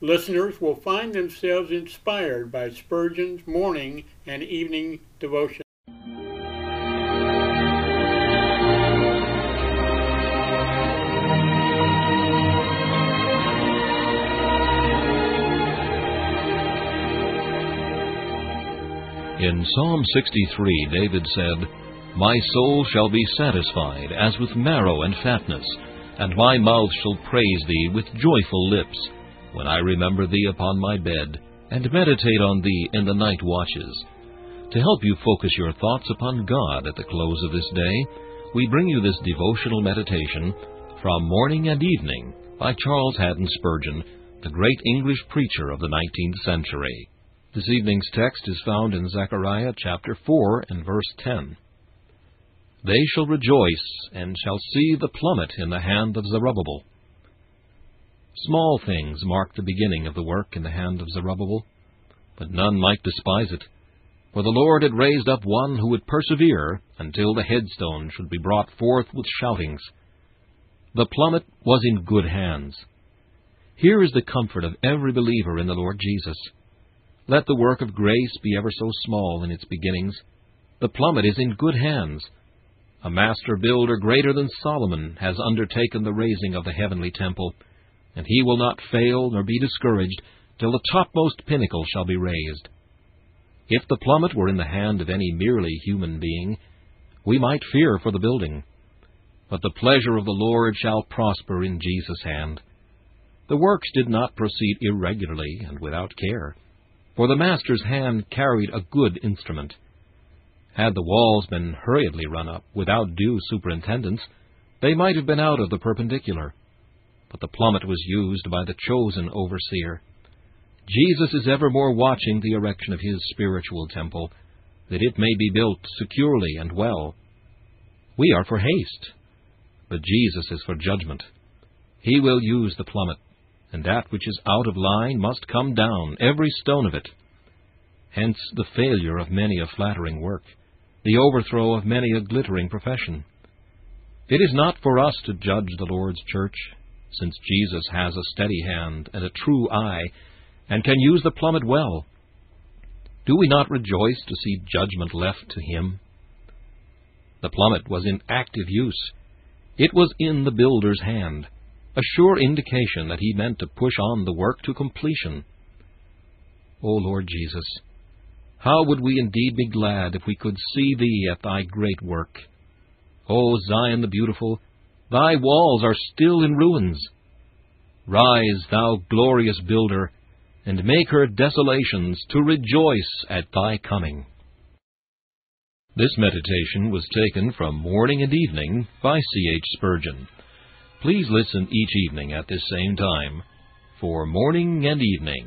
Listeners will find themselves inspired by Spurgeon's morning and evening devotion. In Psalm 63, David said, My soul shall be satisfied as with marrow and fatness, and my mouth shall praise thee with joyful lips, when I remember thee upon my bed, and meditate on thee in the night watches. To help you focus your thoughts upon God at the close of this day, we bring you this devotional meditation from Morning and Evening by Charles Haddon Spurgeon, the great English preacher of the 19th century. This evening's text is found in Zechariah chapter 4 and verse 10. They shall rejoice, and shall see the plummet in the hand of Zerubbabel. Small things mark the beginning of the work in the hand of Zerubbabel, but none might despise it. For the Lord had raised up one who would persevere until the headstone should be brought forth with shoutings. The plummet was in good hands. Here is the comfort of every believer in the Lord Jesus. Let the work of grace be ever so small in its beginnings. The plummet is in good hands. A master builder greater than Solomon has undertaken the raising of the heavenly temple, and he will not fail nor be discouraged till the topmost pinnacle shall be raised. If the plummet were in the hand of any merely human being, we might fear for the building. But the pleasure of the Lord shall prosper in Jesus' hand. The works did not proceed irregularly and without care for the master's hand carried a good instrument. Had the walls been hurriedly run up, without due superintendence, they might have been out of the perpendicular. But the plummet was used by the chosen overseer. Jesus is evermore watching the erection of his spiritual temple, that it may be built securely and well. We are for haste, but Jesus is for judgment. He will use the plummet and that which is out of line must come down, every stone of it. Hence the failure of many a flattering work, the overthrow of many a glittering profession. It is not for us to judge the Lord's church, since Jesus has a steady hand and a true eye, and can use the plummet well. Do we not rejoice to see judgment left to him? The plummet was in active use. It was in the builder's hand a sure indication that he meant to push on the work to completion. O Lord Jesus, how would we indeed be glad if we could see Thee at Thy great work! O Zion the beautiful, Thy walls are still in ruins. Rise, Thou glorious builder, and make her desolations to rejoice at Thy coming. This meditation was taken from Morning and Evening by C. H. Spurgeon. Please listen each evening at this same time for Morning and Evening.